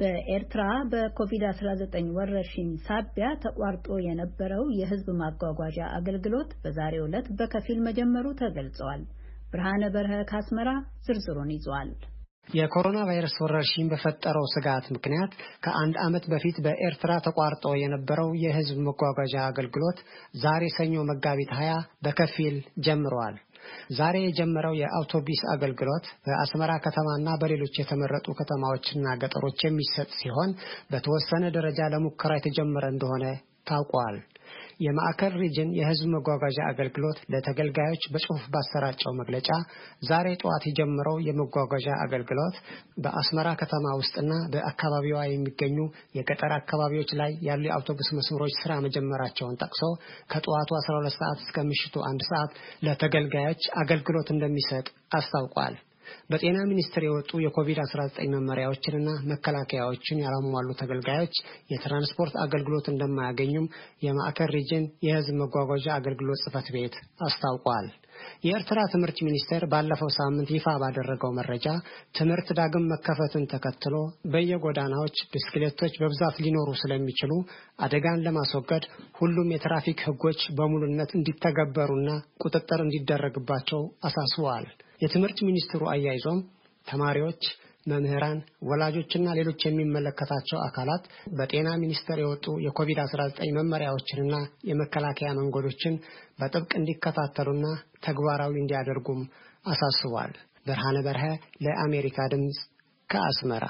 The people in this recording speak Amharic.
በኤርትራ በኮቪድ-19 ወረርሽኝ ሳቢያ ተቋርጦ የነበረው የሕዝብ ማጓጓዣ አገልግሎት በዛሬው ዕለት በከፊል መጀመሩ ተገልጿል። ብርሃነ በርሀ ከአስመራ ዝርዝሩን ይዟል። የኮሮና ቫይረስ ወረርሽኝ በፈጠረው ስጋት ምክንያት ከአንድ ዓመት በፊት በኤርትራ ተቋርጦ የነበረው የሕዝብ መጓጓዣ አገልግሎት ዛሬ ሰኞ መጋቢት ሀያ በከፊል ጀምረዋል። ዛሬ የጀመረው የአውቶቡስ አገልግሎት በአስመራ ከተማና በሌሎች የተመረጡ ከተማዎችና ገጠሮች የሚሰጥ ሲሆን በተወሰነ ደረጃ ለሙከራ የተጀመረ እንደሆነ ታውቋል። የማዕከል ሪጅን የህዝብ መጓጓዣ አገልግሎት ለተገልጋዮች በጽሁፍ ባሰራጨው መግለጫ ዛሬ ጠዋት የጀመረው የመጓጓዣ አገልግሎት በአስመራ ከተማ ውስጥና በአካባቢዋ የሚገኙ የገጠር አካባቢዎች ላይ ያሉ የአውቶቡስ መስመሮች ስራ መጀመራቸውን ጠቅሶ ከጠዋቱ 12 ሰዓት እስከ ምሽቱ አንድ ሰዓት ለተገልጋዮች አገልግሎት እንደሚሰጥ አስታውቋል። በጤና ሚኒስቴር የወጡ የኮቪድ-19 መመሪያዎችንና መከላከያዎችን ያላሟሉ ተገልጋዮች የትራንስፖርት አገልግሎት እንደማያገኙም የማዕከል ሪጅን የህዝብ መጓጓዣ አገልግሎት ጽህፈት ቤት አስታውቋል። የኤርትራ ትምህርት ሚኒስቴር ባለፈው ሳምንት ይፋ ባደረገው መረጃ ትምህርት ዳግም መከፈትን ተከትሎ በየጎዳናዎች ብስክሌቶች በብዛት ሊኖሩ ስለሚችሉ አደጋን ለማስወገድ ሁሉም የትራፊክ ህጎች በሙሉነት እንዲተገበሩና ቁጥጥር እንዲደረግባቸው አሳስበዋል። የትምህርት ሚኒስትሩ አያይዞም ተማሪዎች፣ መምህራን፣ ወላጆችና ሌሎች የሚመለከታቸው አካላት በጤና ሚኒስቴር የወጡ የኮቪድ-19 መመሪያዎችንና የመከላከያ መንገዶችን በጥብቅ እንዲከታተሉና ተግባራዊ እንዲያደርጉም አሳስቧል። ብርሃነ በርሀ ለአሜሪካ ድምፅ ከአስመራ